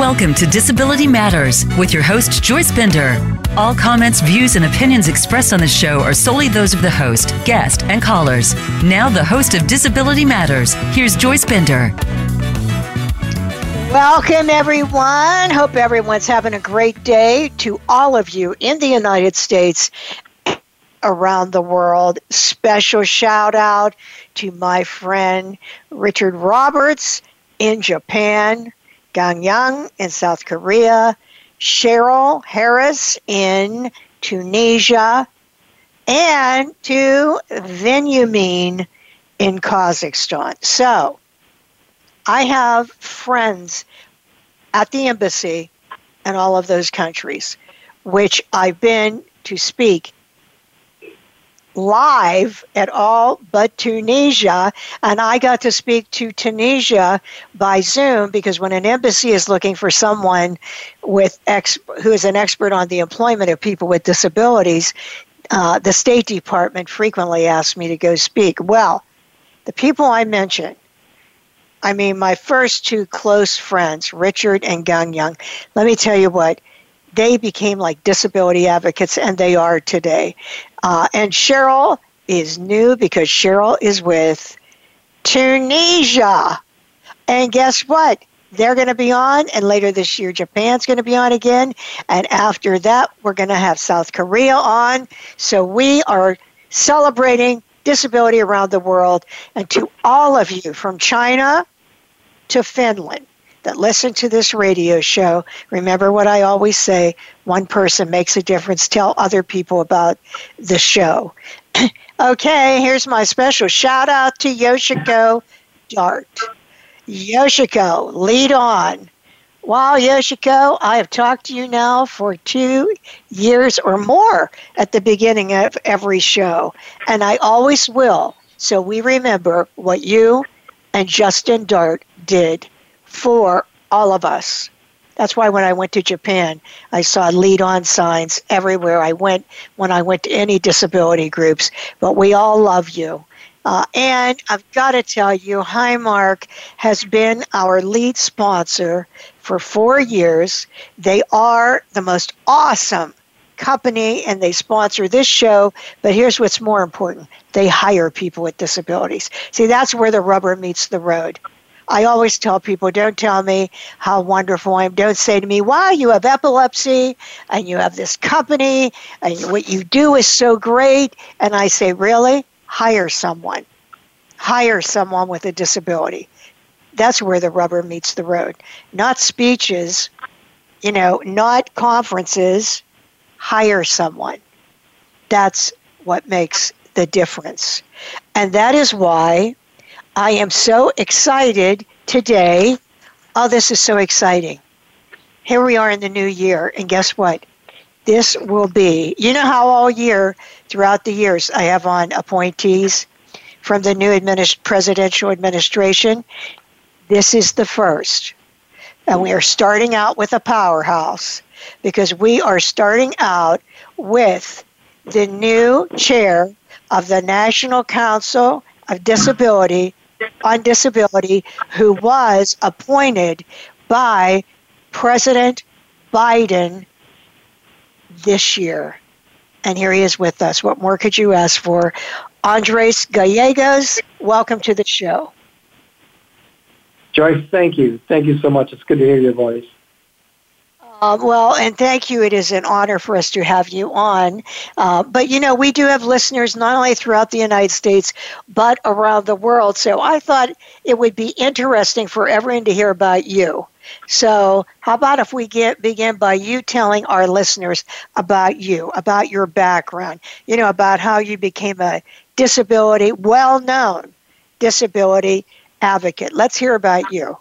Welcome to Disability Matters with your host, Joyce Bender. All comments, views, and opinions expressed on the show are solely those of the host, guest, and callers. Now, the host of Disability Matters, here's Joyce Bender. Welcome, everyone. Hope everyone's having a great day. To all of you in the United States, around the world, special shout out to my friend Richard Roberts in Japan, Gangneung in South Korea, Cheryl Harris in Tunisia, and to Vinyamin in Kazakhstan. So, I have friends at the embassy in all of those countries, which I've been to speak live at all but Tunisia. And I got to speak to Tunisia by Zoom because when an embassy is looking for someone with ex- who is an expert on the employment of people with disabilities, uh, the State Department frequently asks me to go speak. Well, the people I mentioned, I mean, my first two close friends, Richard and Gangneung, let me tell you what, they became like disability advocates, and they are today. Uh, and Cheryl is new because Cheryl is with Tunisia. And guess what? They're going to be on, and later this year, Japan's going to be on again. And after that, we're going to have South Korea on. So we are celebrating disability around the world. And to all of you from China to Finland, that listen to this radio show, remember what I always say one person makes a difference. Tell other people about the show. okay, here's my special shout out to Yoshiko Dart. Yoshiko, lead on. Wow, Yoshiko, I have talked to you now for two years or more at the beginning of every show, and I always will. So we remember what you and Justin Dart did for all of us. That's why when I went to Japan, I saw lead on signs everywhere I went when I went to any disability groups. But we all love you. Uh, and I've got to tell you, Highmark has been our lead sponsor for four years. They are the most awesome company and they sponsor this show. But here's what's more important they hire people with disabilities. See, that's where the rubber meets the road. I always tell people, don't tell me how wonderful I am. Don't say to me, wow, you have epilepsy and you have this company and what you do is so great. And I say, really? Hire someone. Hire someone with a disability. That's where the rubber meets the road. Not speeches, you know, not conferences. Hire someone. That's what makes the difference. And that is why I am so excited today. Oh, this is so exciting. Here we are in the new year, and guess what? This will be, you know how all year, throughout the years, I have on appointees from the new administ- presidential administration. This is the first. And we are starting out with a powerhouse because we are starting out with the new chair of the National Council of Disability on Disability who was appointed by President Biden this year. And here he is with us. What more could you ask for? Andres Gallegos, welcome to the show. Joyce, thank you. Thank you so much. It's good to hear your voice. Uh, well, and thank you. It is an honor for us to have you on. Uh, but you know, we do have listeners not only throughout the United States, but around the world. So I thought it would be interesting for everyone to hear about you. So, how about if we get begin by you telling our listeners about you, about your background, you know, about how you became a disability, well known disability advocate. Let's hear about you.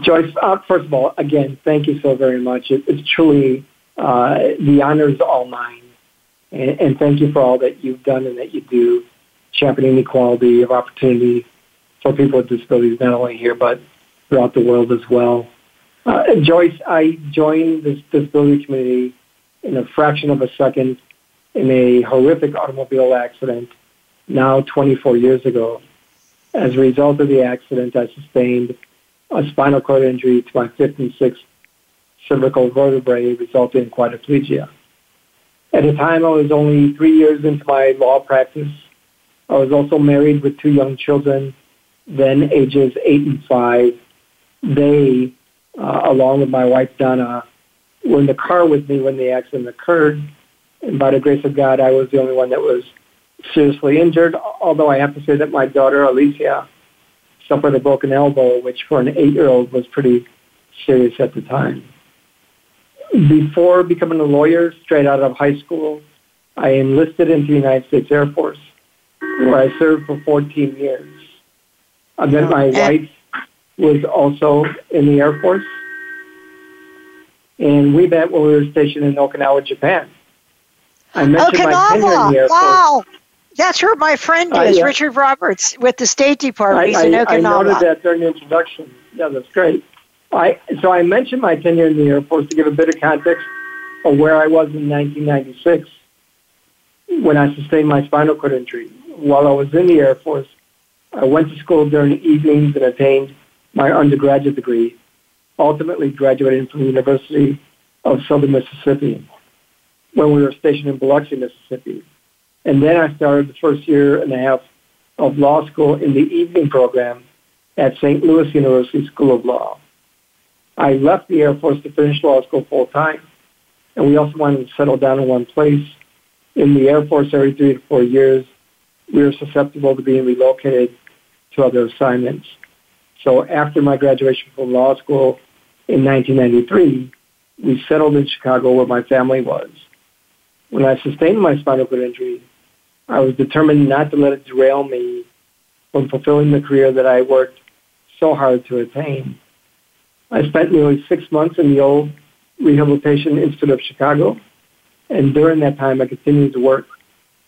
Joyce, uh, first of all, again, thank you so very much. It, it's truly uh, the honor is all mine, and, and, thank you for all that you've done and that you do, championing equality of opportunity for people with disabilities, not only here but throughout the world as well. Uh, Joyce, I joined this disability community in a fraction of a second in a horrific automobile accident now 24 years ago. As a result of the accident, I sustained a spinal cord injury to my fifth and sixth cervical vertebrae, resulting in quadriplegia. At the time, I was only three years into my law practice. I was also married with two young children, then ages eight and five. They, uh, along with my wife Donna, were in the car with me when the accident occurred. And by the grace of God, I was the only one that was seriously injured, although I have to say that my daughter, Alicia, suffered a broken elbow, which for an eight-year-old was pretty serious at the time. Before becoming a lawyer, straight out of high school, I enlisted into the United States Air Force, where I served for 14 years. And then my wife was also in the Air Force, and we met when we were stationed in Okinawa, Japan. I mentioned Okinawa. my tenure in the Air Force. That's where my friend Uh, is, yeah. Richard Roberts, with the State Department. He's I, in I, I noted that during the introduction. Yeah, that's great. I so I mentioned my tenure in the Air Force to give a bit of context of where I was in 1996 when I sustained my spinal cord injury. While I was in the Air Force, I went to school during the evenings and attained my undergraduate degree. Ultimately, graduating from the University of Southern Mississippi when we were stationed in Biloxi, Mississippi. And then I started the first year and a half of law school in the evening program at St. Louis University School of Law. I left the Air Force to finish law school full time, and we also wanted to settle down in one place. In the Air Force every three to four years, we were susceptible to being relocated to other assignments. So after my graduation from law school in 1993, we settled in Chicago where my family was. When I sustained my spinal cord injury, I was determined not to let it derail me from fulfilling the career that I worked so hard to attain. I spent nearly six months in the old Rehabilitation Institute of Chicago, and during that time I continued to work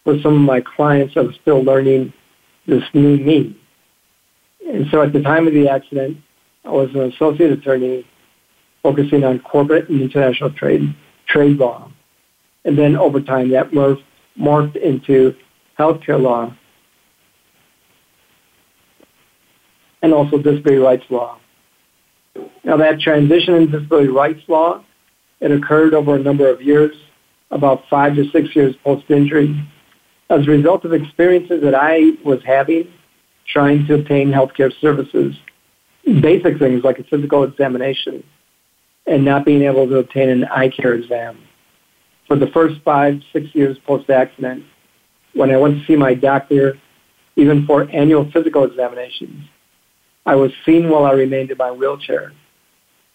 with some of my clients that were still learning this new me. And so at the time of the accident, I was an associate attorney focusing on corporate and international trade, trade law. And then over time that morphed into healthcare law and also disability rights law. Now that transition in disability rights law, it occurred over a number of years, about five to six years post-injury, as a result of experiences that I was having trying to obtain healthcare services, basic things like a physical examination, and not being able to obtain an eye care exam. For the first five, six years post-accident, when I went to see my doctor, even for annual physical examinations, I was seen while I remained in my wheelchair.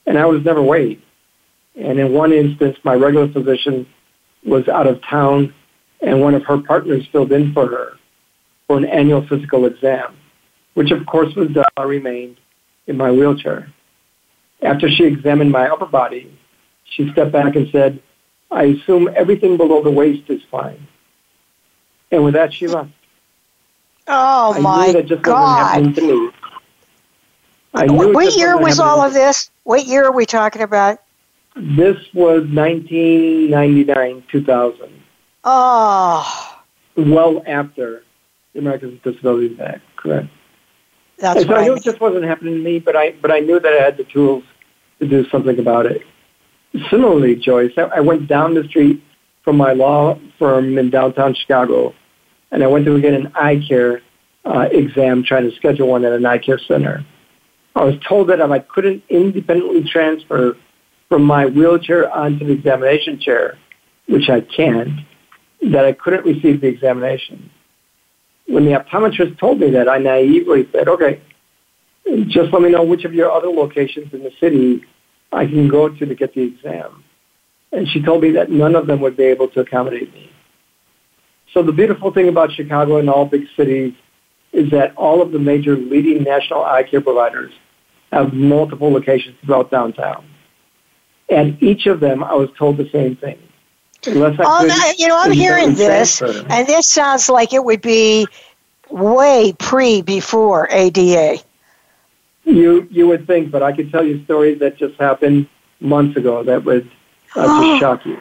And I was never weighed. And in one instance, my regular physician was out of town, and one of her partners filled in for her for an annual physical exam, which of course was done. I remained in my wheelchair. After she examined my upper body, she stepped back and said, I assume everything below the waist is fine. And with that, she left. Oh I my knew that just wasn't God! happening to me. I knew What year wasn't all of this? What year are we talking about? This was 1999, 2000. Oh, Well after the Americans with Disabilities Act, correct. that's so I I knew mean. it just wasn't happening to me, but I but I knew that I had the tools to do something about it. Similarly, Joyce, I I went down the street from my law firm in downtown Chicago, and I went to get an eye care uh, exam, trying to schedule one at an eye care center. I was told that if I couldn't independently transfer from my wheelchair onto the examination chair, which I can't, that I couldn't receive the examination. When the optometrist told me that, I naively said, okay, just let me know which of your other locations in the city I can go to to get the exam. And she told me that none of them would be able to accommodate me. So the beautiful thing about Chicago and all big cities is that all of the major leading national eye care providers have multiple locations throughout downtown. And each of them, I was told the same thing. Unless I Oh, could you know, I'm hearing this, transfer. and this sounds like it would be way pre before ADA. You you would think, but I could tell you stories that just happened months ago that would uh, just shock you.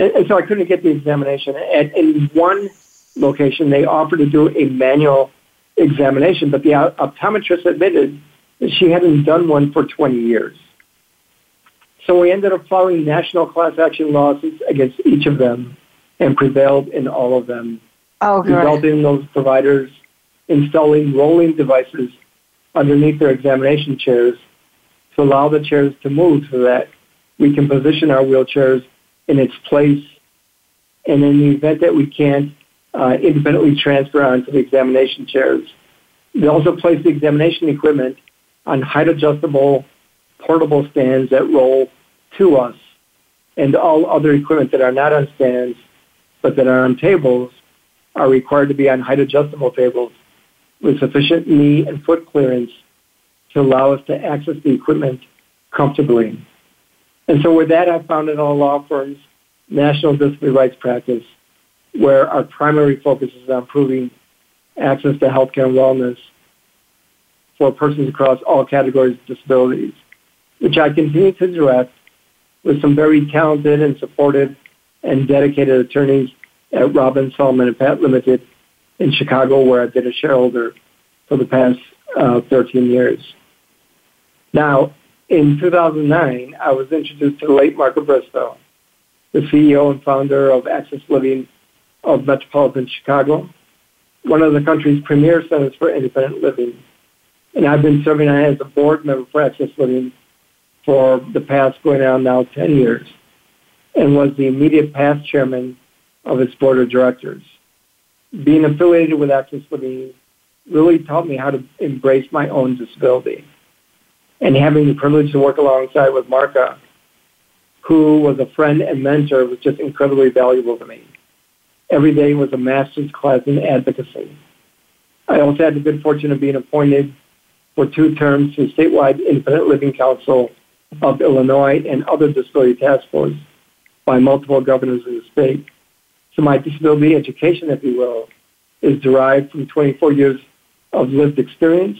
And, and so I couldn't get the examination. At in one location, they offered to do a manual examination, but the optometrist admitted that she hadn't done one for 20 years. So we ended up filing national class action lawsuits against each of them and prevailed in all of them, oh, resulting in those providers installing rolling devices underneath their examination chairs to allow the chairs to move so that we can position our wheelchairs in its place. And in the event that we can't uh, independently transfer onto the examination chairs, we also place the examination equipment on height adjustable portable stands that roll to us and all other equipment that are not on stands but that are on tables are required to be on height adjustable tables with sufficient knee and foot clearance to allow us to access the equipment comfortably. And so with that, I founded a law firm's National Disability Rights Practice, where our primary focus is on improving access to healthcare and wellness for persons across all categories of disabilities, which I continue to direct with some very talented and supportive and dedicated attorneys at Robbins Salomon and Patt Limited in Chicago, where I've been a shareholder for the past uh, 13 years. Now, in 2009, I was introduced to the late Marca Bristo, the CEO and founder of Access Living of Metropolitan Chicago, one of the country's premier centers for independent living. And I've been serving as a board member for Access Living for the past going on now 10 years and was the immediate past chairman of its board of directors being affiliated with Access Living really taught me how to embrace my own disability. And having the privilege to work alongside with Marca, who was a friend and mentor, was just incredibly valuable to me. Every day was a master's class in advocacy. I also had the good fortune of being appointed for two terms to the statewide Independent Living Council of Illinois and other disability task force by multiple governors in the state. So my disability education, if you will, is derived from 24 years of lived experience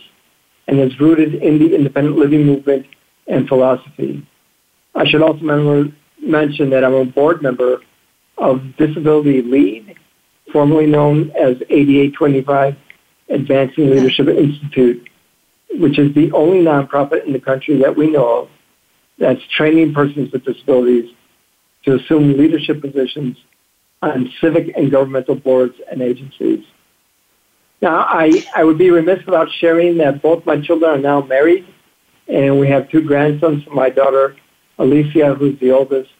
and is rooted in the independent living movement and philosophy. I should also mention that I'm a board member of Disability Lead, formerly known as 8825 Advancing Leadership Institute, which is the only nonprofit in the country that we know of that's training persons with disabilities to assume leadership positions on civic and governmental boards and agencies. Now, I, I would be remiss without sharing that both my children are now married, and we have two grandsons from my daughter, Alicia, who's the oldest,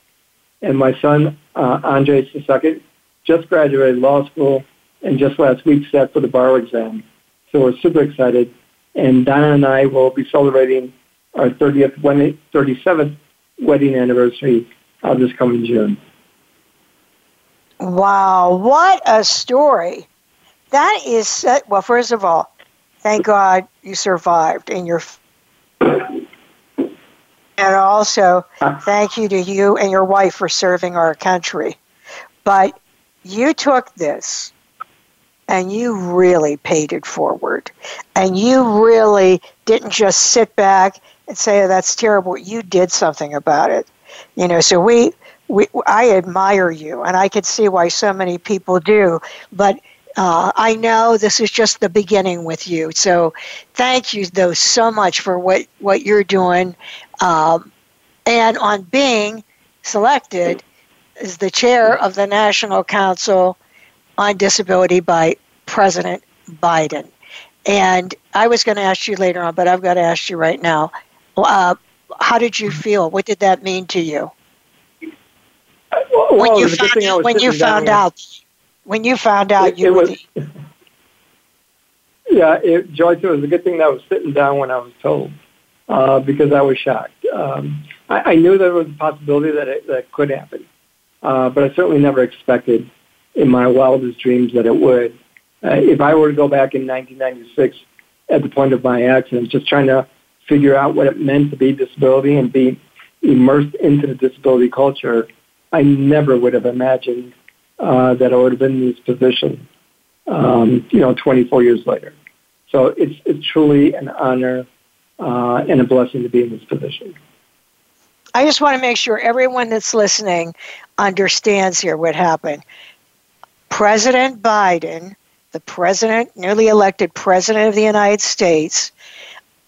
and my son, uh, Andre, second, just graduated law school and just last week sat for the bar exam. So we're super excited. And Donna and I will be celebrating our 30th, 37th wedding anniversary uh, this coming June. Wow, what a story. That is, well, first of all, thank God you survived and you're. And also, thank you to you and your wife for serving our country. But you took this and you really paid it forward. And you really didn't just sit back and say, oh, that's terrible. You did something about it. You know, so we, we, I admire you, and I could see why so many people do. But uh, I know this is just the beginning with you. So thank you, though, so much for what, what you're doing um, and on being selected as the chair of the National Council on Disability by President Biden. And I was going to ask you later on, but I've got to ask you right now. Uh, how did you feel? What did that mean to you? Well, when you found out, when you found out when you found out it, you it were was, the... yeah it, Joyce it was a good thing that I was sitting down when I was told uh, because I was shocked. Um, I, I knew there was a possibility that it that could happen uh, but I certainly never expected in my wildest dreams that it would. Uh, if I were to go back in 1996 at the point of my accident just trying to figure out what it meant to be disability and be immersed into the disability culture I never would have imagined uh, that I would have been in this position, um, you know, 24 years later. So it's, it's truly an honor uh, and a blessing to be in this position. I just want to make sure everyone that's listening understands here what happened. President Biden, the president, newly elected president of the United States,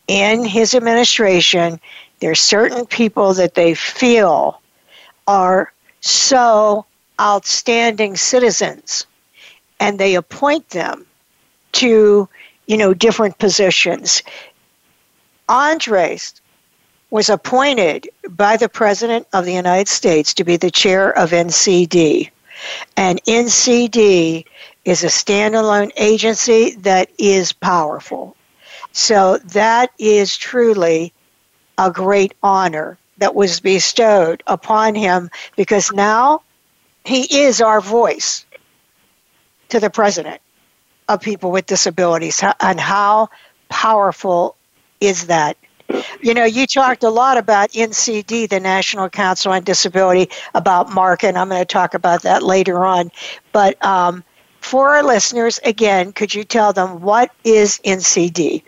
in his administration, there are certain people that they feel are so outstanding citizens and they appoint them to you know different positions. Andres was appointed by the president of the united states to be the chair of ncd and ncd is a standalone agency that is powerful. So that is truly a great honor that was bestowed upon him because now he is our voice to the president of people with disabilities. And how powerful is that? You know you talked a lot about ncd the national council on disability about mark and i'm going to talk about that later on. But um, for our listeners again could you tell them what is ncd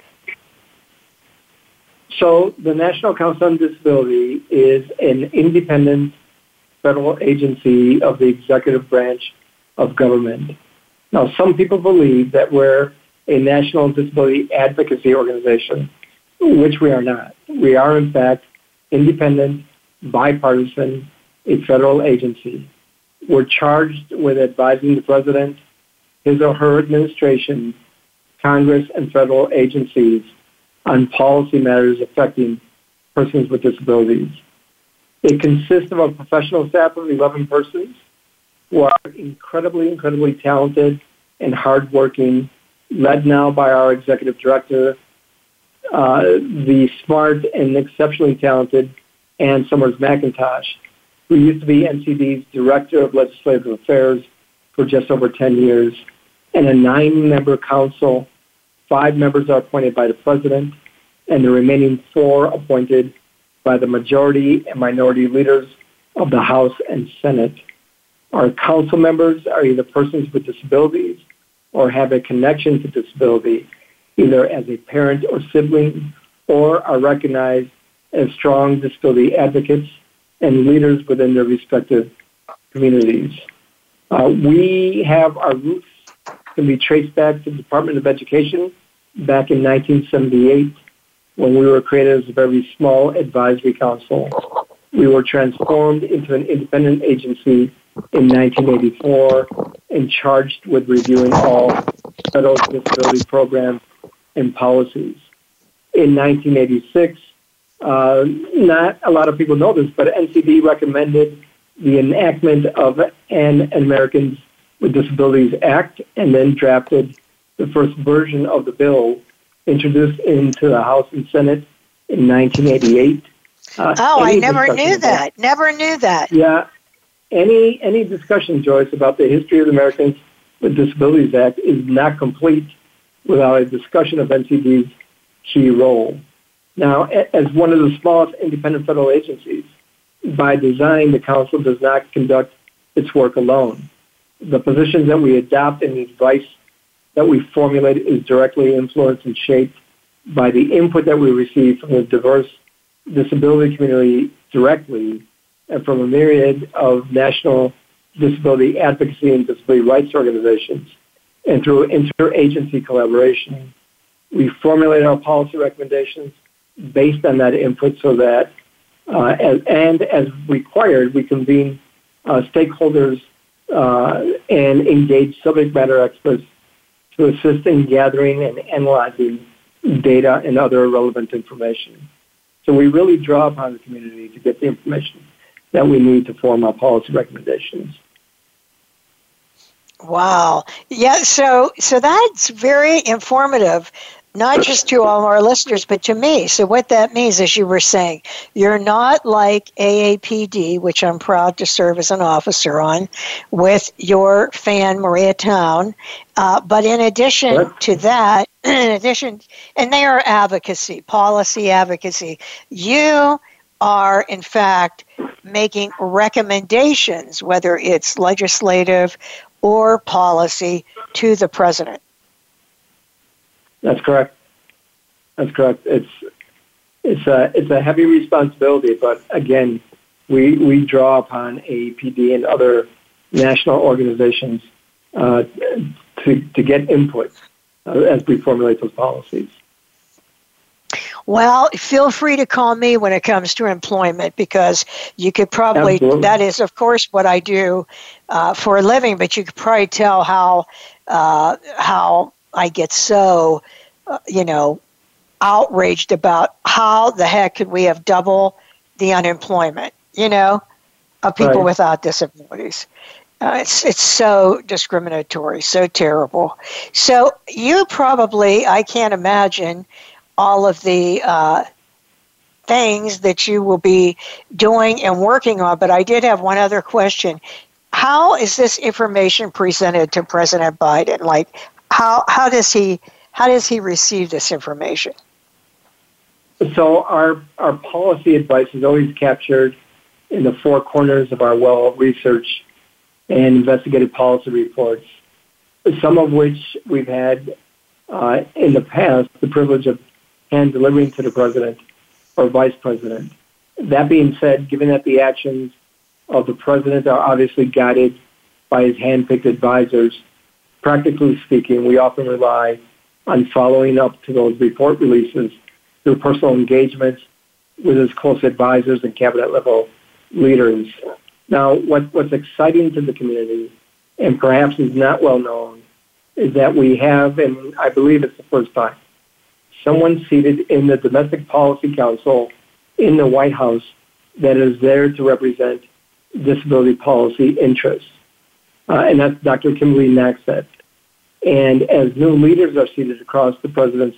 so the National Council on Disability is an independent federal agency of the executive branch of government. Now, some people believe that we're a national disability advocacy organization, which we are not. We are, in fact, independent, bipartisan, a federal agency. We're charged with advising the president, his or her administration, Congress, and federal agencies on policy matters affecting persons with disabilities. It consists of a professional staff of 11 persons who are incredibly, incredibly talented and hardworking, led now by our executive director, uh, the smart and exceptionally talented Anne Sommers McIntosh, who used to be NCD's Director of Legislative Affairs for just over 10 years, and a nine-member council. Five members are appointed by the president, and the remaining four appointed by the majority and minority leaders of the House and Senate. Our council members are either persons with disabilities or have a connection to disability, either as a parent or sibling, or are recognized as strong disability advocates and leaders within their respective communities. Uh, we have our roots can be traced back to the Department of Education back in 1978 when we were created as a very small advisory council. We were transformed into an independent agency in 1984 and charged with reviewing all federal disability programs and policies. In 1986, uh, not a lot of people know this, but NCD recommended the enactment of an Americans with Disabilities Act and then drafted the first version of the bill introduced into the House and Senate in 1988. Uh, oh, I never knew that. Never knew that. Yeah. Any any discussion, Joyce, about the history of the Americans with Disabilities Act is not complete without a discussion of NCD's key role. Now, as one of the smallest independent federal agencies, by design, the Council does not conduct its work alone. The positions that we adopt and the advice that we formulate is directly influenced and shaped by the input that we receive from the diverse disability community directly and from a myriad of national disability advocacy and disability rights organizations. And through interagency collaboration, we formulate our policy recommendations based on that input so that, uh, as, and as required, we convene uh, stakeholders uh, and engage subject matter experts to assist in gathering and analyzing data and other relevant information. So we really draw upon the community to get the information that we need to form our policy recommendations. Wow. Yeah, so so that's very informative not just to all our listeners, but to me. So, what that means, as you were saying, you're not like AAPD, which I'm proud to serve as an officer on, with your fan, Maria Town. Uh, but in addition to that, in addition, and they are advocacy, policy advocacy, you are, in fact, making recommendations, whether it's legislative or policy, to the president. That's correct. That's correct. It's it's a it's a heavy responsibility, but again, we we draw upon AAPD and other national organizations uh, to to get input uh, as we formulate those policies. Well, feel free to call me when it comes to employment because you could probably, Absolutely. that is, of course, what I do uh, for a living, but you could probably tell how, uh, how I get so, uh, you know, outraged about how the heck could we have double the unemployment, you know, of people Right. without disabilities. Uh, it's it's so discriminatory, so terrible. So you probably, I can't imagine all of the uh, things that you will be doing and working on. But I did have one other question: How is this information presented to President Biden? Like, how how does he how does he receive this information? So our our policy advice is always captured in the four corners of our well research and investigative policy reports. Some of which we've had uh, in the past the privilege of hand delivering to the president or vice president. That being said, given that the actions of the president are obviously guided by his hand-picked advisors, practically speaking, we often rely on following up to those report releases through personal engagements with his close advisors and cabinet level leaders. Now, what, what's exciting to the community, and perhaps is not well known, is that we have, and I believe it's the first time, someone seated in the Domestic Policy Council in the White House that is there to represent disability policy interests. Uh, and that's Dr. Kimberly Knackstedt. And as new leaders are seated across the president's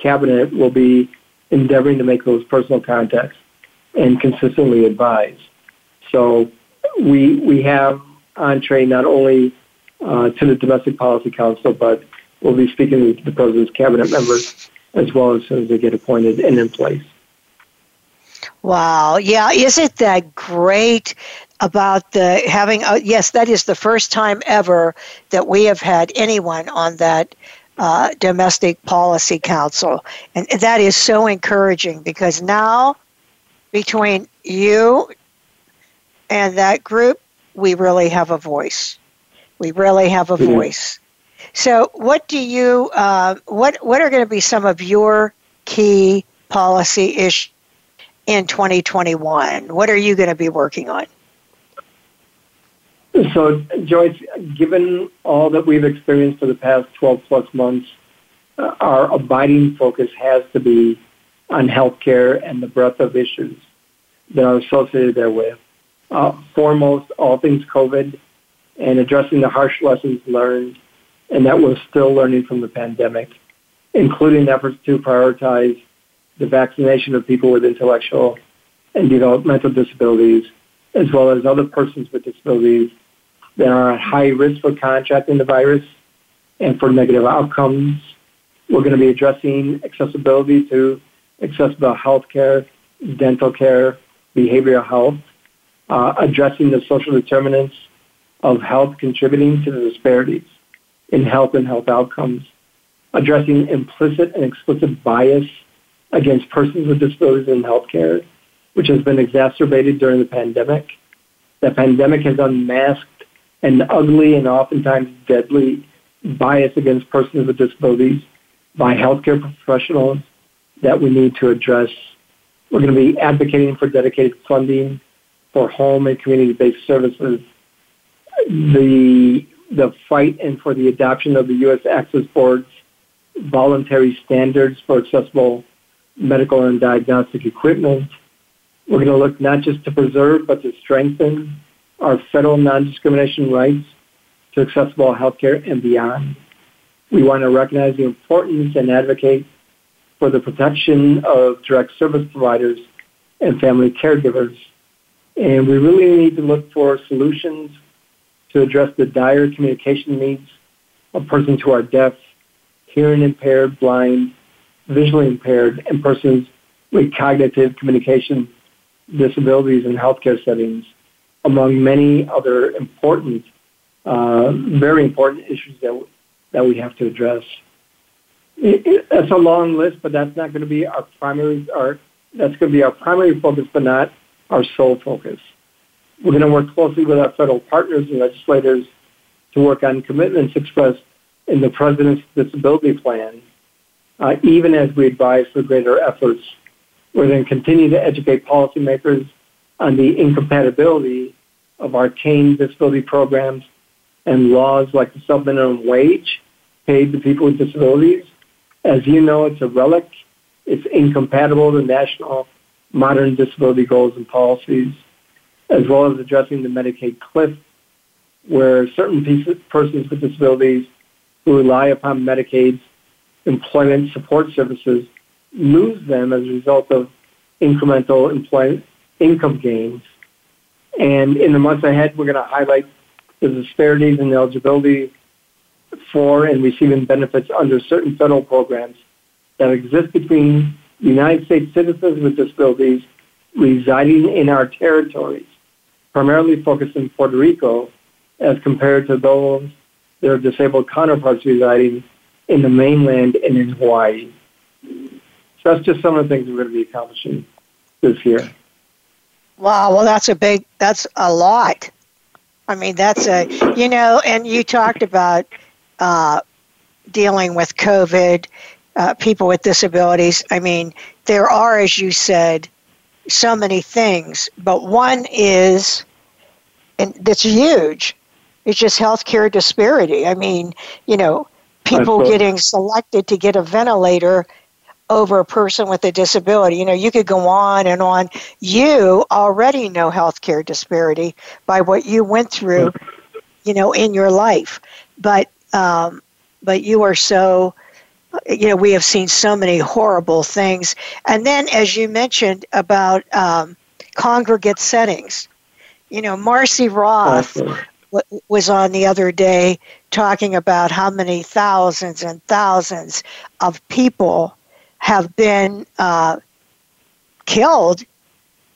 cabinet, we'll be endeavoring to make those personal contacts and consistently advise. So we we have entree not only uh, to the Domestic Policy Council, but we'll be speaking with the president's cabinet members as well as soon as they get appointed and in place. Wow. Yeah. Isn't that great about the having, uh, yes, that is the first time ever that we have had anyone on that uh, domestic policy council. And that is so encouraging because now between you and that group, we really have a voice. We really have a Mhm. voice. So, what do you? Uh, what What are going to be some of your key policy issues in 2021? What are you going to be working on? So, Joyce, given all that we've experienced for the past 12 plus months, uh, our abiding focus has to be on healthcare and the breadth of issues that are associated therewith. Uh, foremost, all things COVID and addressing the harsh lessons learned and that we're still learning from the pandemic, including efforts to prioritize the vaccination of people with intellectual and developmental disabilities, as well as other persons with disabilities that are at high risk for contracting the virus and for negative outcomes. We're going to be addressing accessibility to accessible health care, dental care, behavioral health, uh, addressing the social determinants of health contributing to the disparities in health and health outcomes, addressing implicit and explicit bias against persons with disabilities in healthcare, which has been exacerbated during the pandemic. The pandemic has unmasked an ugly and oftentimes deadly bias against persons with disabilities by healthcare professionals that we need to address. We're going to be advocating for dedicated funding for home and community-based services. The the fight and for the adoption of the U.S. Access Board's voluntary standards for accessible medical and diagnostic equipment. We're going to look not just to preserve, but to strengthen our federal non-discrimination rights to accessible healthcare and beyond. We want to recognize the importance and advocate for the protection of direct service providers and family caregivers. And we really need to look for solutions to address the dire communication needs of persons who are deaf, hearing impaired, blind, visually impaired, and persons with cognitive communication disabilities in healthcare settings, among many other important, uh, very important issues that, that we have to address. It, it, that's a long list, but that's not going to be our primary, our, that's going to be our primary focus, but not our sole focus. We're going to work closely with our federal partners and legislators to work on commitments expressed in the President's Disability Plan, uh, even as we advise for greater efforts. We're going to continue to educate policymakers on the incompatibility of arcane disability programs and laws like the sub-minimum wage paid to people with disabilities. As you know, it's a relic. It's incompatible with national modern disability goals and policies, as well as addressing the Medicaid cliff, where certain pieces, persons with disabilities who rely upon Medicaid's employment support services lose them as a result of incremental employment income gains. And in the months ahead, we're going to highlight the disparities in eligibility for and receiving benefits under certain federal programs that exist between United States citizens with disabilities residing in our territories, primarily focused in Puerto Rico, as compared to those their disabled counterparts residing in the mainland and in Hawaii. So that's just some of the things we're going to be accomplishing this year. Wow, well, that's a big, that's a lot. I mean, that's a, you know, and you talked about uh, dealing with COVID, uh, people with disabilities. I mean, there are, as you said, so many things, but one is, and that's huge, it's just healthcare disparity. I mean, you know, people getting selected to get a ventilator over a person with a disability. You know, you could go on and on. You already know healthcare disparity by what you went through, you know, in your life. But um, but you are so you know we have seen so many horrible things and then as you mentioned about um, congregate settings you know Marcie Roth was on the other day talking about how many thousands and thousands of people have been uh, killed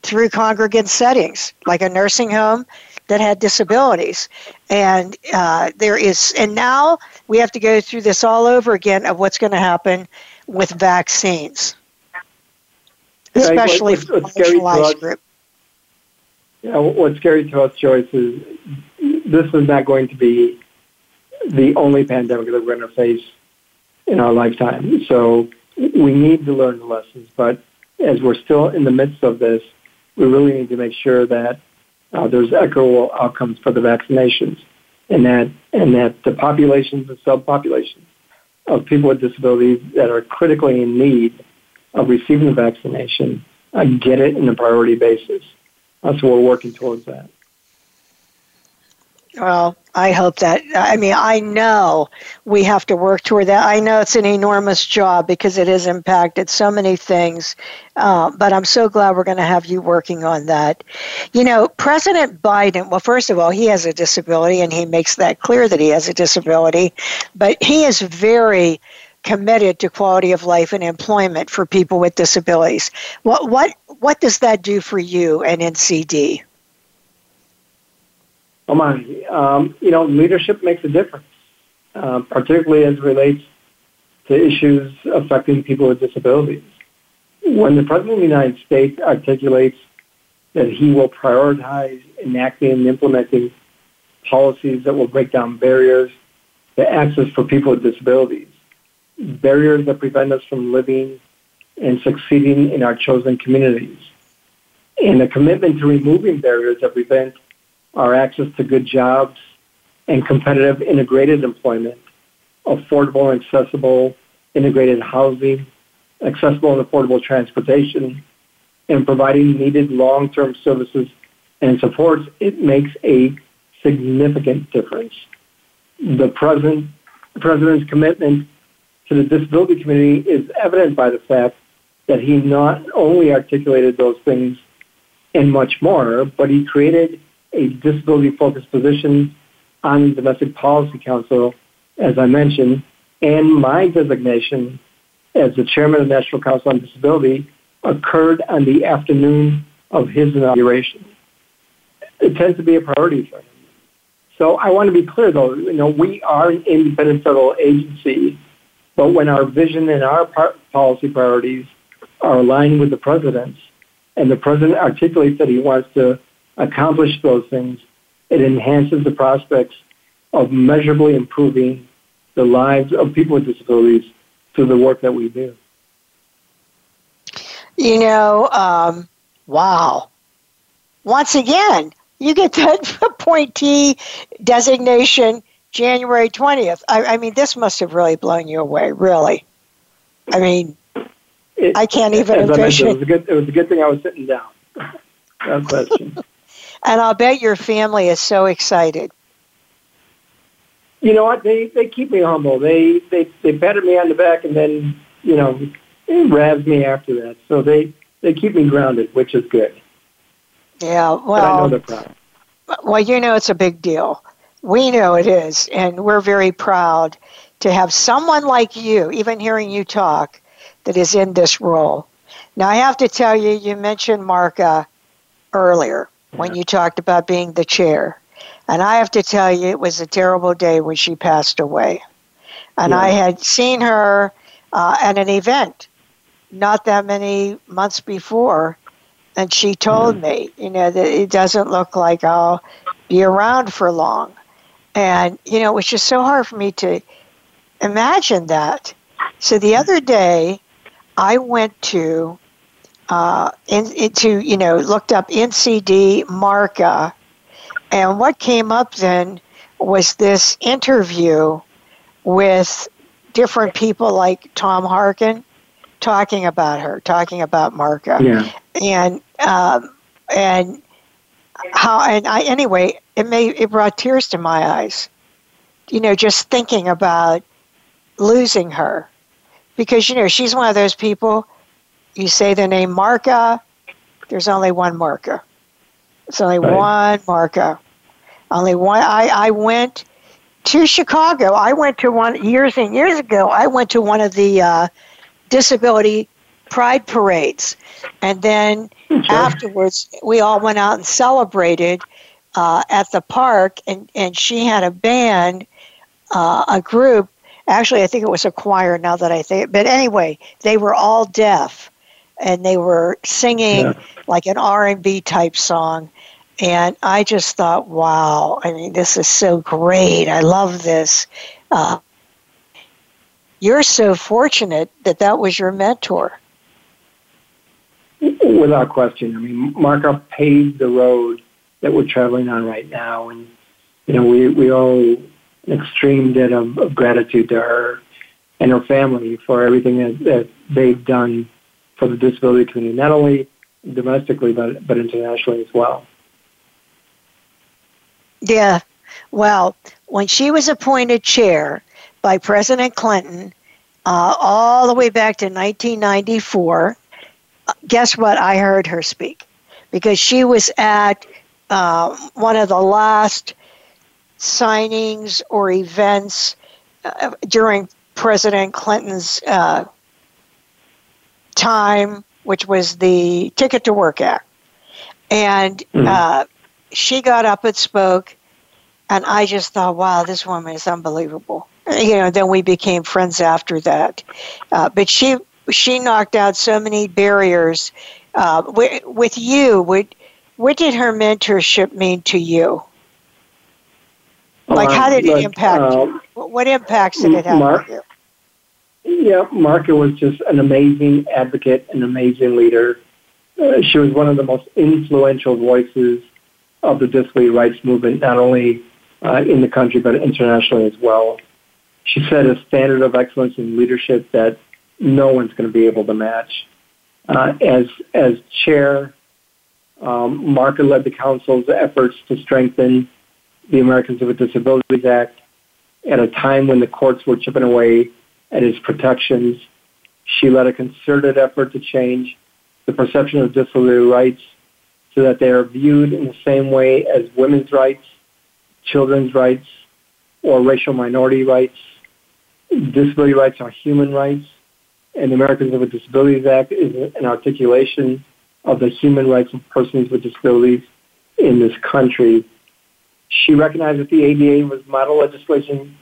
through congregate settings, like a nursing home that had disabilities. And uh, there is, and now we have to go through this all over again of what's going to happen with vaccines, especially yeah, what, for marginalized group. Yeah, what's scary to us, Joyce, is this is not going to be the only pandemic that we're going to face in our lifetime. So we need to learn the lessons, but as we're still in the midst of this, we really need to make sure that uh, there's equitable outcomes for the vaccinations, and that and that the populations and subpopulations of people with disabilities that are critically in need of receiving the vaccination uh, get it in a priority basis. Uh, so we're working towards that. Well, I hope that, I mean, I know we have to work toward that. I know it's an enormous job because it has impacted so many things, uh, but I'm so glad we're going to have you working on that. You know, President Biden, well, first of all, he has a disability and he makes that clear that he has a disability, but he is very committed to quality of life and employment for people with disabilities. What, what, what does that do for you and NCD? My, um, you know, leadership makes a difference, uh, particularly as it relates to issues affecting people with disabilities. When the President of the United States articulates that he will prioritize enacting and implementing policies that will break down barriers to access for people with disabilities, barriers that prevent us from living and succeeding in our chosen communities, and a commitment to removing barriers that prevent our access to good jobs and competitive integrated employment, affordable and accessible integrated housing, accessible and affordable transportation, and providing needed long-term services and supports, it makes a significant difference. The president, president's commitment to the disability community is evident by the fact that he not only articulated those things and much more, but he created a disability focused position on the Domestic Policy Council, as I mentioned, and my designation as the chairman of the National Council on Disability occurred on the afternoon of his inauguration. It tends to be a priority for him. So I want to be clear, though, you know, we are an independent federal agency, but when our vision and our policy priorities are aligned with the president's, and the president articulates that he wants to accomplish those things, it enhances the prospects of measurably improving the lives of people with disabilities through the work that we do. You know, um, wow. Once again, you get that appointee designation January 20th. I, I mean, this must have really blown you away, really. I mean, it, I can't even envision. it, was a good, it was a good thing I was sitting down. no question. And I'll bet your family is so excited. You know what? They they keep me humble. They they they patted me on the back and then you know ravs me after that. So they they keep me grounded, which is good. Yeah, well, but I know they're proud. Well, you know it's a big deal. We know it is, and we're very proud to have someone like you, even hearing you talk, that is in this role. Now, I have to tell you, you mentioned Marca earlier when you talked about being the chair. And I have to tell you, it was a terrible day when she passed away. And yeah. I had seen her uh, at an event not that many months before. And she told mm-hmm. me, you know, that it doesn't look like I'll be around for long. And, you know, it was just so hard for me to imagine that. So the other day, I went to uh, in, into you know looked up NCD Marca, and what came up then was this interview with different people like Tom Harkin talking about her, talking about Marca, yeah. and um, and how and I anyway it made it brought tears to my eyes, you know, just thinking about losing her because you know she's one of those people. You say the name Marca, there's only one Marca. It's only right. one Marca. Only one. I I went to Chicago. I went to one years and years ago. I went to one of the uh, disability pride parades, and then sure. afterwards we all went out and celebrated uh, at the park. And and she had a band, uh, a group Actually, I think it was a choir now that I think. But anyway, they were all deaf, and they were singing yeah. like an R and B type song. And I just thought, wow! I mean, this is so great. I love this. Uh, you're so fortunate that that was your mentor. Without question. I mean, Marca paved the road that we're traveling on right now, and you know, we we all an extreme debt of, of gratitude to her and her family for everything that, that they've done for the disability community, not only domestically but but internationally as well. Yeah. Well, when she was appointed chair by President Clinton, uh, all the way back to 1994, uh, guess what? I heard her speak because she was at uh, one of the last signings or events uh, during President Clinton's uh, time, which was the Ticket to Work Act. And mm-hmm. uh, she got up and spoke, and I just thought, wow, this woman is unbelievable. You know, then we became friends after that. Uh, but she she knocked out so many barriers. Uh, with, with you, what, what did her mentorship mean to you? Like, how did it impact uh, you? What impacts did it have on you? Yeah, Marca was just an amazing advocate, an amazing leader. Uh, she was one of the most influential voices of the disability rights movement, not only uh, in the country but internationally as well. She set a standard of excellence in leadership that no one's going to be able to match. Uh, as as chair, um, Marca led the council's efforts to strengthen the Americans with Disabilities Act at a time when the courts were chipping away at its protections. She led a concerted effort to change the perception of disability rights so that they are viewed in the same way as women's rights, children's rights, or racial minority rights. Disability rights are human rights, and the Americans with Disabilities Act is an articulation of the human rights of persons with disabilities in this country she recognized that the ADA was model legislation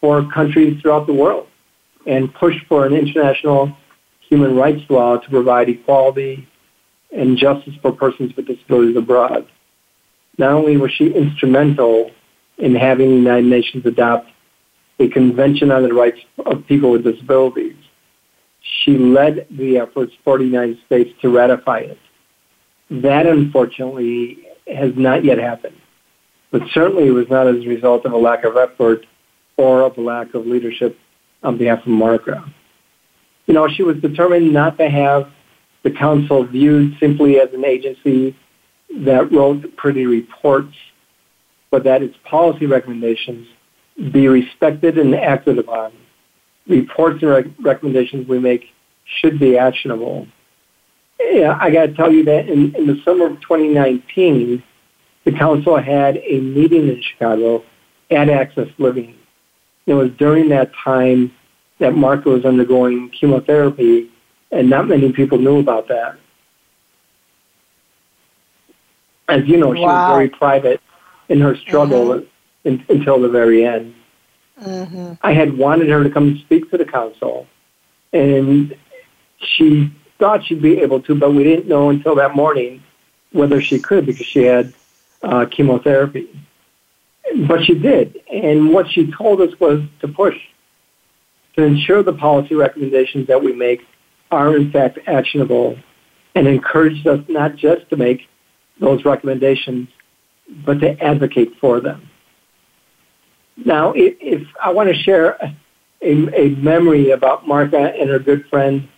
for countries throughout the world and pushed for an international human rights law to provide equality and justice for persons with disabilities abroad. Not only was she instrumental in having the United Nations adopt a convention on the rights of people with disabilities, she led the efforts for the United States to ratify it. That, unfortunately, has not yet happened. But certainly it was not as a result of a lack of effort or of a lack of leadership on behalf of Margaret. You know, she was determined not to have the council viewed simply as an agency that wrote pretty reports, but that its policy recommendations be respected and acted upon. Reports and rec- recommendations we make should be actionable. Yeah, I got to tell you that in, in the summer of 2019, the council had a meeting in Chicago at Access Living. It was during that time that Marca was undergoing chemotherapy, and not many people knew about that. As you know, she wow. was very private in her struggle mm-hmm. in, until the very end. Mm-hmm. I had wanted her to come speak to the council, and she thought she'd be able to, but we didn't know until that morning whether she could because she had uh, chemotherapy. But she did, and what she told us was to push to ensure the policy recommendations that we make are in fact actionable, and encouraged us not just to make those recommendations, but to advocate for them. Now, if, if I want to share a, a, memory about Marca and her good friend,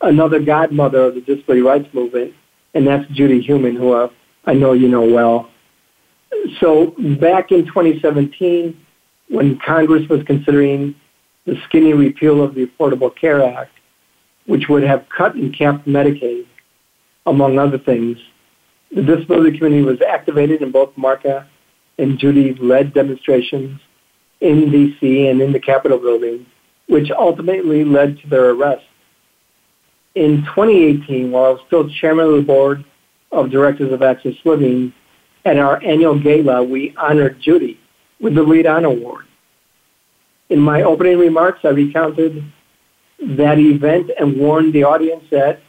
another godmother of the disability rights movement, and that's Judy Heumann, who uh, I know you know well. So back in 2017, when Congress was considering the skinny repeal of the Affordable Care Act, which would have cut and capped Medicaid, among other things, the disability community was activated in both Marca and Judy led demonstrations in D.C. and in the Capitol building, which ultimately led to their arrest. In 2018, while I was still chairman of the board of directors of Access Living, at our annual gala, we honored Judy with the Lead On Award. In my opening remarks, I recounted that event and warned the audience that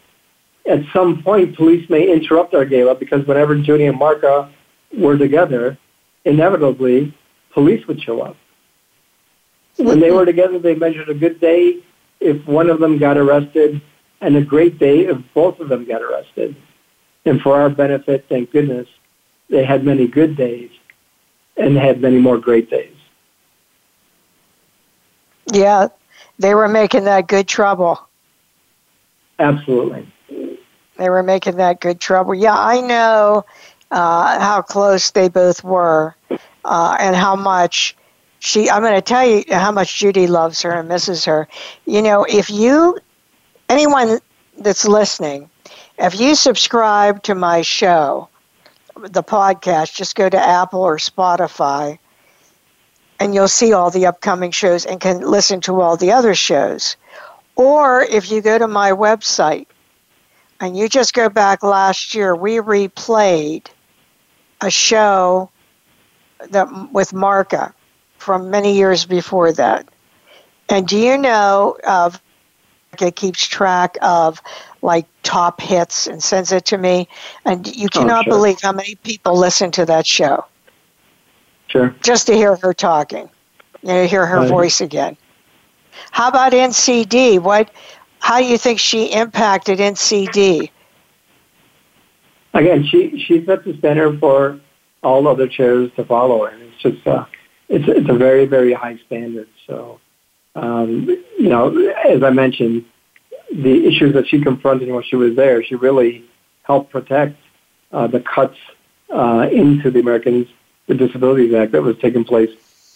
at some point police may interrupt our gala because whenever Judy and Marca were together, inevitably police would show up. When they were together, they measured a good day if one of them got arrested and a great day if both of them got arrested. And for our benefit, thank goodness, they had many good days and they had many more great days. Yeah, they were making that good trouble. Absolutely. They were making that good trouble. Yeah, I know uh, how close they both were uh, and how much she, I'm going to tell you how much Judy loves her and misses her. You know, if you, anyone that's listening, if you subscribe to my show, the podcast, just go to Apple or Spotify and you'll see all the upcoming shows and can listen to all the other shows. Or if you go to my website and you just go back last year, we replayed a show that with Marca from many years before that. And do you know of it keeps track of like top hits and sends it to me and you oh, cannot oh, sure. believe how many people listen to that show. Sure. Just to hear her talking. You know, hear her right. voice again. How about NCD? What how do you think she impacted NCD? Again, she she set the standard for all other chairs to follow, and it's just uh, it's it's a very very high standard. So, um, you know, as I mentioned, the issues that she confronted when she was there, she really helped protect uh, the cuts uh, into the Americans with Disabilities Act that was taking place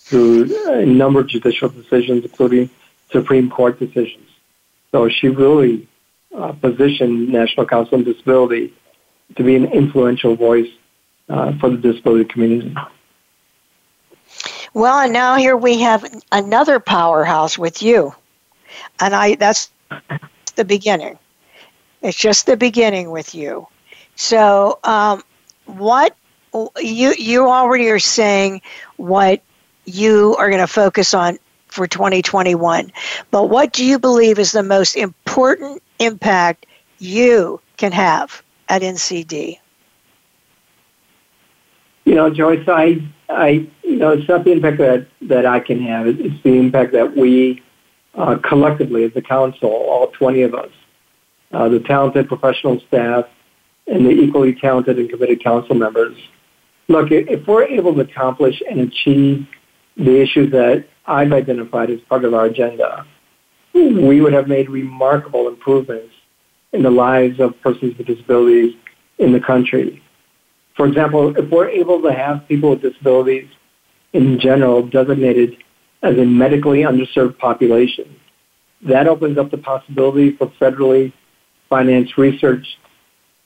through a number of judicial decisions, including Supreme Court decisions. So she really uh, positioned National Council on Disability to be an influential voice uh, for the disability community. Well, and now here we have another powerhouse with you, and I that's the beginning. It's just the beginning with you. So, um, what you you already are saying what you are going to focus on for 2021. But what do you believe is the most important impact you can have at NCD? You know, Joyce, I, I, you know, it's not the impact that, that I can have. It's the impact that we uh, collectively as a council, all 20 of us, uh, the talented professional staff and the equally talented and committed council members. Look, if we're able to accomplish and achieve the issues that I've identified as part of our agenda, we would have made remarkable improvements in the lives of persons with disabilities in the country. For example, if we're able to have people with disabilities in general designated as a medically underserved population, that opens up the possibility for federally financed research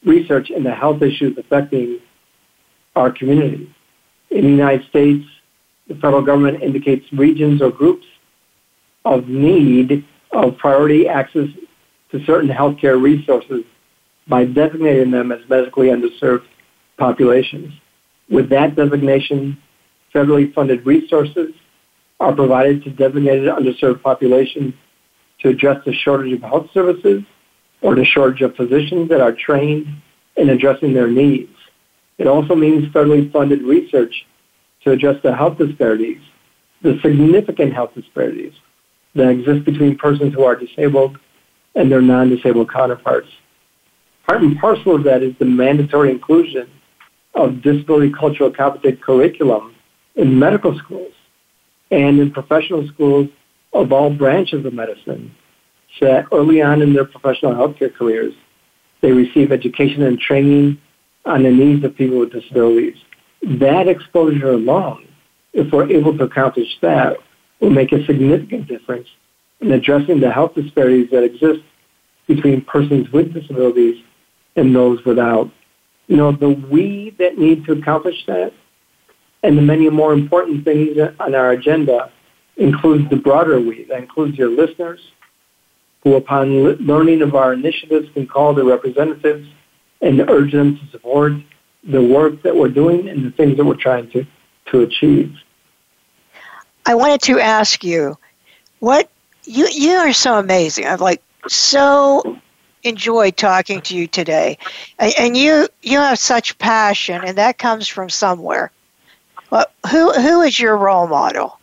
research into health issues affecting our community. In the United States, the federal government indicates regions or groups of need of priority access to certain healthcare resources by designating them as medically underserved populations. With that designation, federally funded resources are provided to designated underserved populations to address the shortage of health services or the shortage of physicians that are trained in addressing their needs. It also means federally funded research to address the health disparities, the significant health disparities that exist between persons who are disabled and their non-disabled counterparts. Part and parcel of that is the mandatory inclusion of disability cultural competent curriculum in medical schools and in professional schools of all branches of medicine so that early on in their professional healthcare careers, they receive education and training on the needs of people with disabilities. That exposure alone, if we're able to accomplish that, will make a significant difference in addressing the health disparities that exist between persons with disabilities and those without. You know, the we that need to accomplish that and the many more important things on our agenda includes the broader we. That includes your listeners, who upon learning of our initiatives can call their representatives and urge them to support the work that we're doing and the things that we're trying to, to achieve. I wanted to ask you, what you you are so amazing. I've like so enjoyed talking to you today, and you you have such passion, and that comes from somewhere. Well, who who is your role model?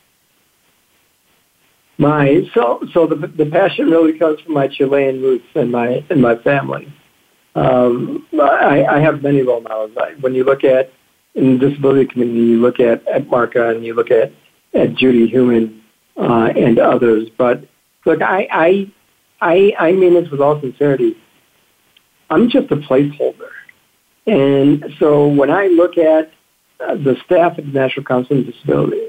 My so so the the passion really comes from my Chilean roots and my and my family. Um, I, I have many role models. I, when you look at in the disability community, you look at at Marca and you look at at Judy Heumann uh, and others. But look, I, I I I mean this with all sincerity. I'm just a placeholder, and so when I look at the staff at the National Council on Disability,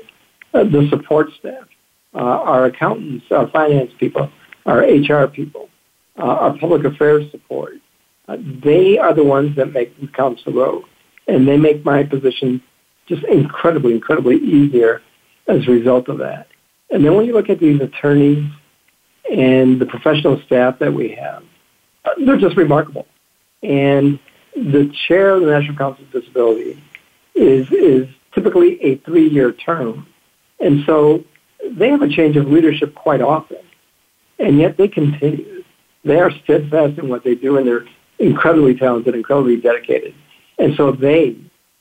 uh, the support staff, uh, our accountants, our finance people, our HR people, uh, our public affairs support. Uh, they are the ones that make the council go, and they make my position just incredibly, incredibly easier as a result of that. And then when you look at these attorneys and the professional staff that we have, uh, they're just remarkable. And the chair of the National Council of Disability is is typically a three year term, and so they have a change of leadership quite often, and yet they continue. They are steadfast in what they do, and they're incredibly talented, incredibly dedicated. And so they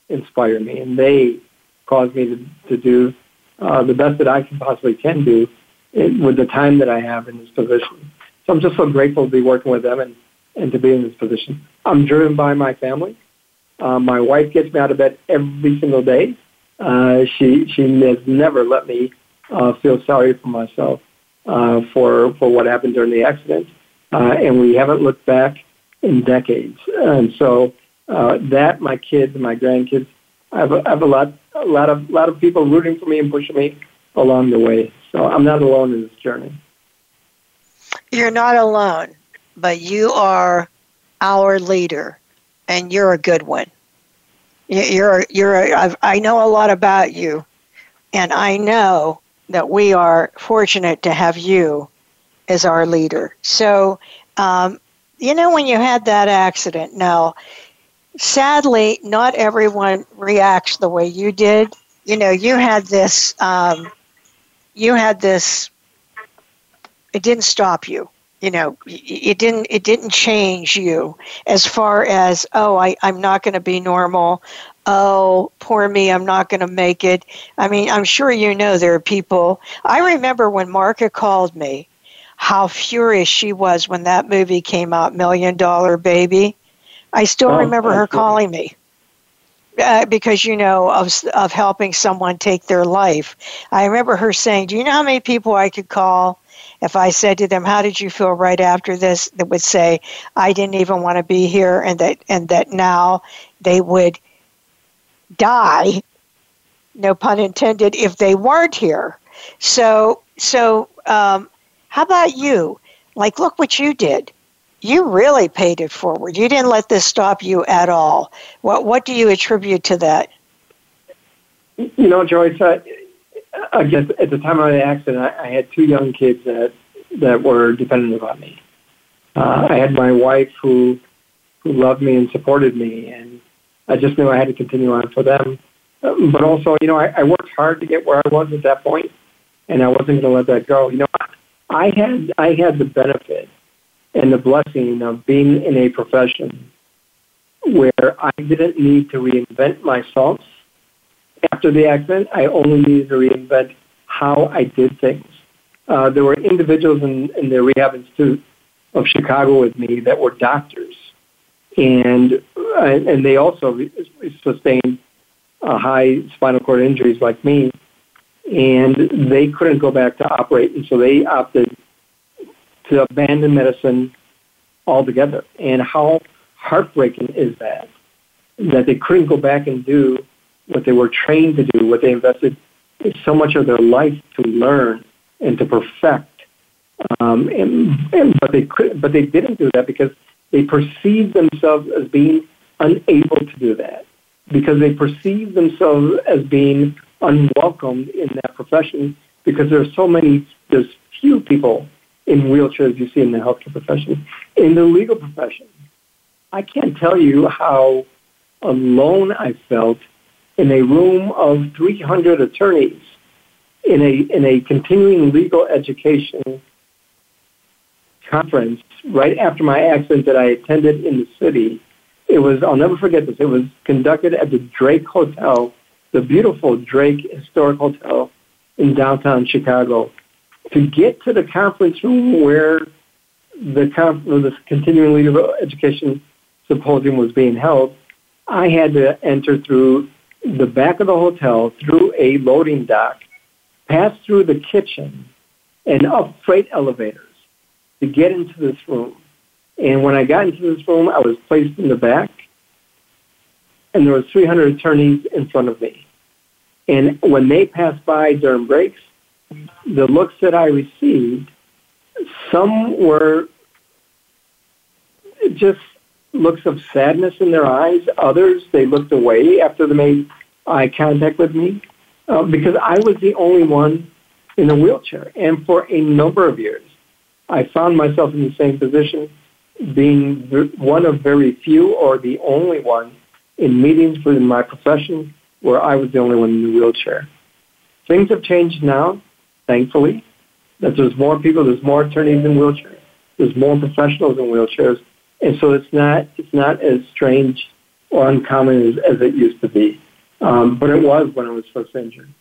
inspire me, and they cause me to, to do uh, the best that I can possibly can do in, with the time that I have in this position. So I'm just so grateful to be working with them and, and to be in this position. I'm driven by my family. Uh, my wife gets me out of bed every single day. Uh, she she has never let me uh, feel sorry for myself uh, for for what happened during the accident, uh, and we haven't looked back in decades. And so uh, that my kids my grandkids, I have a, I have a lot a lot of lot of people rooting for me and pushing me along the way. So I'm not alone in this journey. You're not alone, but you are our leader, and you're a good one. You're you're. A, I know a lot about you, and I know that we are fortunate to have you as our leader. So, um, you know, when you had that accident, now, sadly, not everyone reacts the way you did. You know, you had this, um, you had this, it didn't stop you. You know, it didn't. It didn't change you as far as oh, I, I'm not going to be normal oh, poor me, I'm not going to make it. I mean, I'm sure you know there are people. I remember when Marca called me how furious she was when that movie came out, Million Dollar Baby. I still oh, remember her calling me. Uh, because you know of of helping someone take their life. I remember her saying, "Do you know how many people I could call if I said to them, "How did you feel right after this?" they would say, "I didn't even want to be here," and that and that now they would die, no pun intended, if they weren't here. So so um, how about you? Like, look what you did you really paid it forward. You didn't let this stop you at all. What what do you attribute to that? You know, Joyce. I, again, at the time of the accident, I, I had two young kids that that were dependent upon me. Uh, I had my wife who who loved me and supported me, and I just knew I had to continue on for them. Um, but also, you know, I, I worked hard to get where I was at that point, and I wasn't going to let that go. You know, I had I had the benefit and the blessing of being in a profession where I didn't need to reinvent myself. After the accident, I only needed to reinvent how I did things. Uh, there were individuals in, in the Rehab Institute of Chicago with me that were doctors, and uh, and they also sustained uh, high spinal cord injuries like me, and they couldn't go back to operate, and so they opted to abandon medicine altogether. And how heartbreaking is that? That they couldn't go back and do what they were trained to do, what they invested so much of their life to learn and to perfect. Um, and, and, but they could, but they didn't do that because they perceived themselves as being unable to do that because they perceived themselves as being unwelcomed in that profession because there are so many, there's few people in wheelchairs you see in the healthcare profession. In the legal profession, I can't tell you how alone I felt in a room of 300 attorneys in a, in a continuing legal education conference right after my accident that I attended in the city. It was, I'll never forget this, it was conducted at the Drake Hotel, the beautiful Drake Historic Hotel in downtown Chicago to get to the conference room where the, conf- the continuing legal education symposium was being held, I had to enter through the back of the hotel, through a loading dock, pass through the kitchen, and up freight elevators to get into this room. And when I got into this room, I was placed in the back, and there were 300 attorneys in front of me. And when they passed by during breaks, the looks that I received, some were just looks of sadness in their eyes. Others, they looked away after they made eye contact with me uh, because I was the only one in a wheelchair. And for a number of years, I found myself in the same position, being one of very few or the only one in meetings within my profession where I was the only one in the wheelchair. Things have changed now thankfully, that there's more people, there's more attorneys in wheelchairs, there's more professionals in wheelchairs, and so it's not it's not as strange or uncommon as, as it used to be. Um, but it was when I was first injured.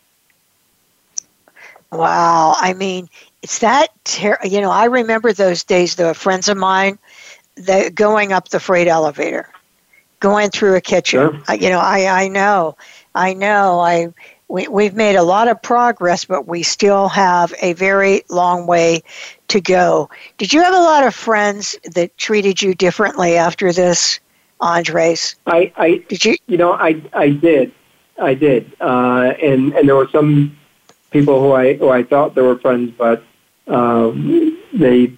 Wow, I mean, it's that ter- you know. I remember those days. Though friends of mine, that going up the freight elevator, going through a kitchen. Sure. I, you know, I I know, I know. I we, we've made a lot of progress, but we still have a very long way to go. Did you have a lot of friends that treated you differently after this, Andres? I, I did you? You know, I, I did, I did, uh, and and there were some people who I who I thought they were friends, but um, they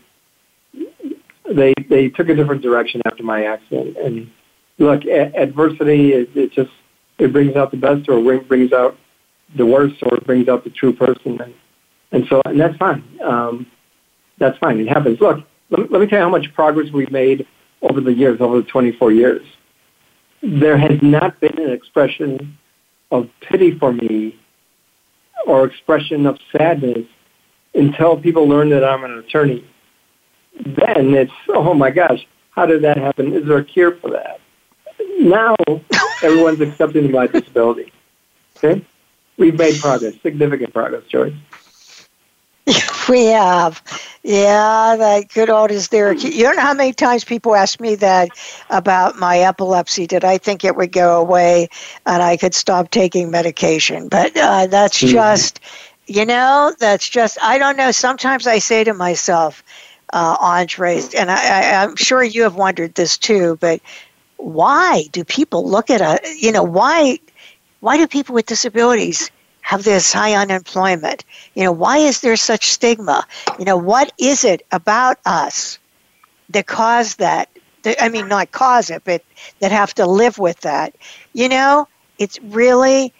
they they took a different direction after my accident. And look, a- adversity it, it just it brings out the best or brings out the worst or brings out the true person. And, and so, and that's fine. Um, that's fine. It happens. Look, let me, let me tell you how much progress we've made over the years, over the 24 years. There has not been an expression of pity for me or expression of sadness until people learn that I'm an attorney. Then it's, oh my gosh, how did that happen? Is there a cure for that? Now everyone's accepting my disability. Okay? We've made progress, significant progress, Joyce. We have. Yeah, that good old is there. You don't know how many times people ask me that about my epilepsy. Did I think it would go away and I could stop taking medication? But uh, that's mm-hmm. just, you know, that's just, I don't know. Sometimes I say to myself, uh, Andres, and I, I, I'm sure you have wondered this too, but why do people look at a, you know, why, why do people with disabilities have this high unemployment? You know, why is there such stigma? You know, what is it about us that cause that? that I mean, not cause it, but that have to live with that. You know, it's really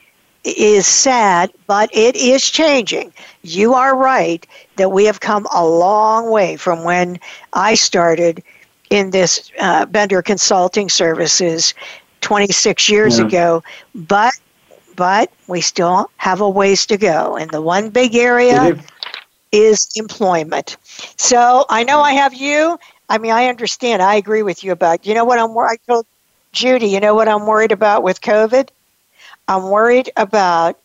is sad, but it is changing. You are right that we have come a long way from when I started in this uh, Bender Consulting Services 26 years yeah. ago. But but we still have a ways to go. And the one big area is employment. So I know I have you. I mean, I understand. I agree with you about. You know what I'm. I told Judy. You know what I'm worried about with COVID. I'm worried about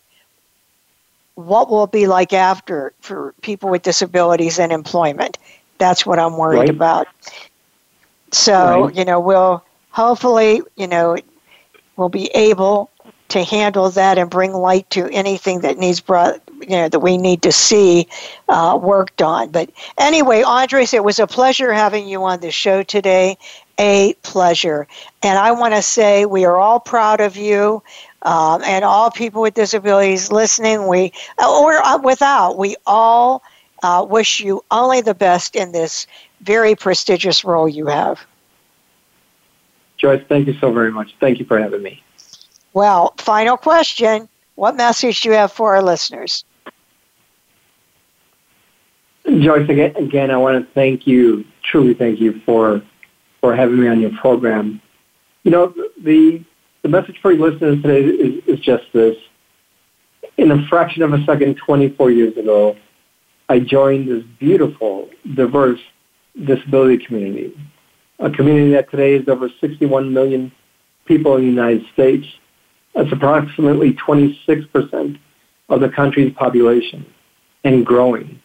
what will be like after for people with disabilities and employment. That's what I'm worried right. about. So right. you know, we'll hopefully you know we'll be able to handle that and bring light to anything that needs brought you know that we need to see uh, worked on. But anyway andres it was a pleasure having you on the show today. A pleasure. And i want to say we are all proud of you um, and all people with disabilities listening we or uh, without we all uh, wish you only the best in this very prestigious role you have. Joyce thank you so very much. Thank you for having me well, final question. What message do you have for our listeners? Joyce, again, again, I want to thank you, truly thank you for for having me on your program. You know, the the message for your listeners today is, is just this. In a fraction of a second, 24 years ago, I joined this beautiful, diverse disability community, a community that today is over 61 million people in the United States that's approximately 26% of the country's population and growing.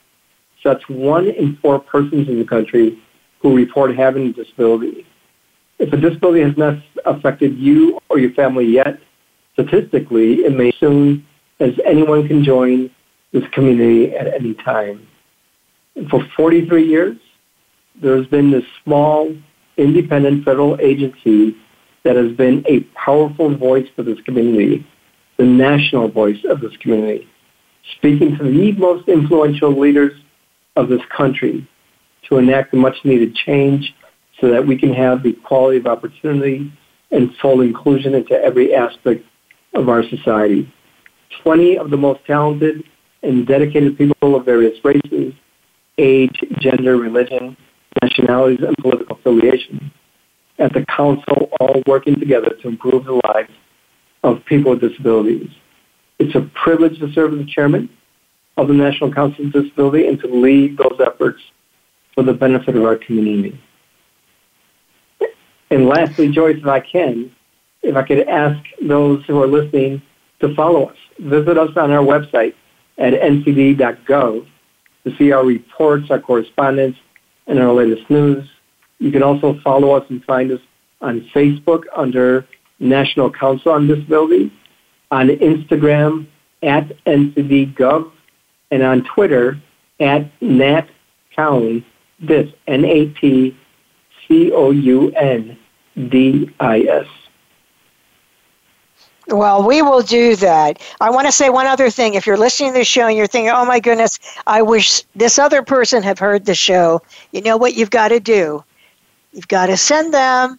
So that's one in four persons in the country who report having a disability. If a disability has not affected you or your family yet, statistically, it may soon, as anyone can join this community at any time. And for 43 years, there's been this small, independent federal agency that has been a powerful voice for this community, the national voice of this community, speaking to the most influential leaders of this country to enact the much needed change so that we can have the quality of opportunity and full inclusion into every aspect of our society. 20 of the most talented and dedicated people of various races, age, gender, religion, nationalities, and political affiliation at the council all working together to improve the lives of people with disabilities. It's a privilege to serve as the chairman of the National Council of Disability and to lead those efforts for the benefit of our community. And lastly, Joyce, if I can, if I could ask those who are listening to follow us. Visit us on our website at ncd.gov to see our reports, our correspondence, and our latest news. You can also follow us and find us on Facebook under National Council on Disability, on Instagram at NCDGov, and on Twitter at NatCoun, this, N-A-T-C-O-U-N-D-I-S. Well, we will do that. I want to say one other thing. If you're listening to the show and you're thinking, oh my goodness, I wish this other person had heard the show, you know what you've got to do? You've got to send them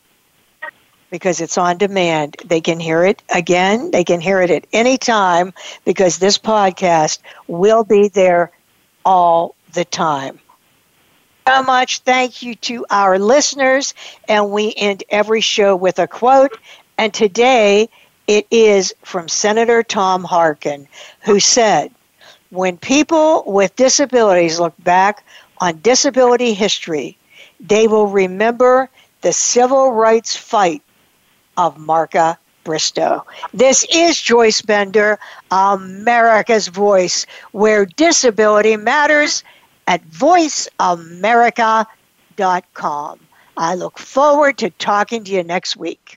because it's on demand. They can hear it again, they can hear it at any time because this podcast will be there all the time. So much thank you to our listeners, and we end every show with a quote. And today it is from Senator Tom Harkin, who said, When people with disabilities look back on disability history, they will remember the civil rights fight of Marca Bristo. This is Joyce Bender, America's Voice, where disability matters at voiceamerica.com. I look forward to talking to you next week.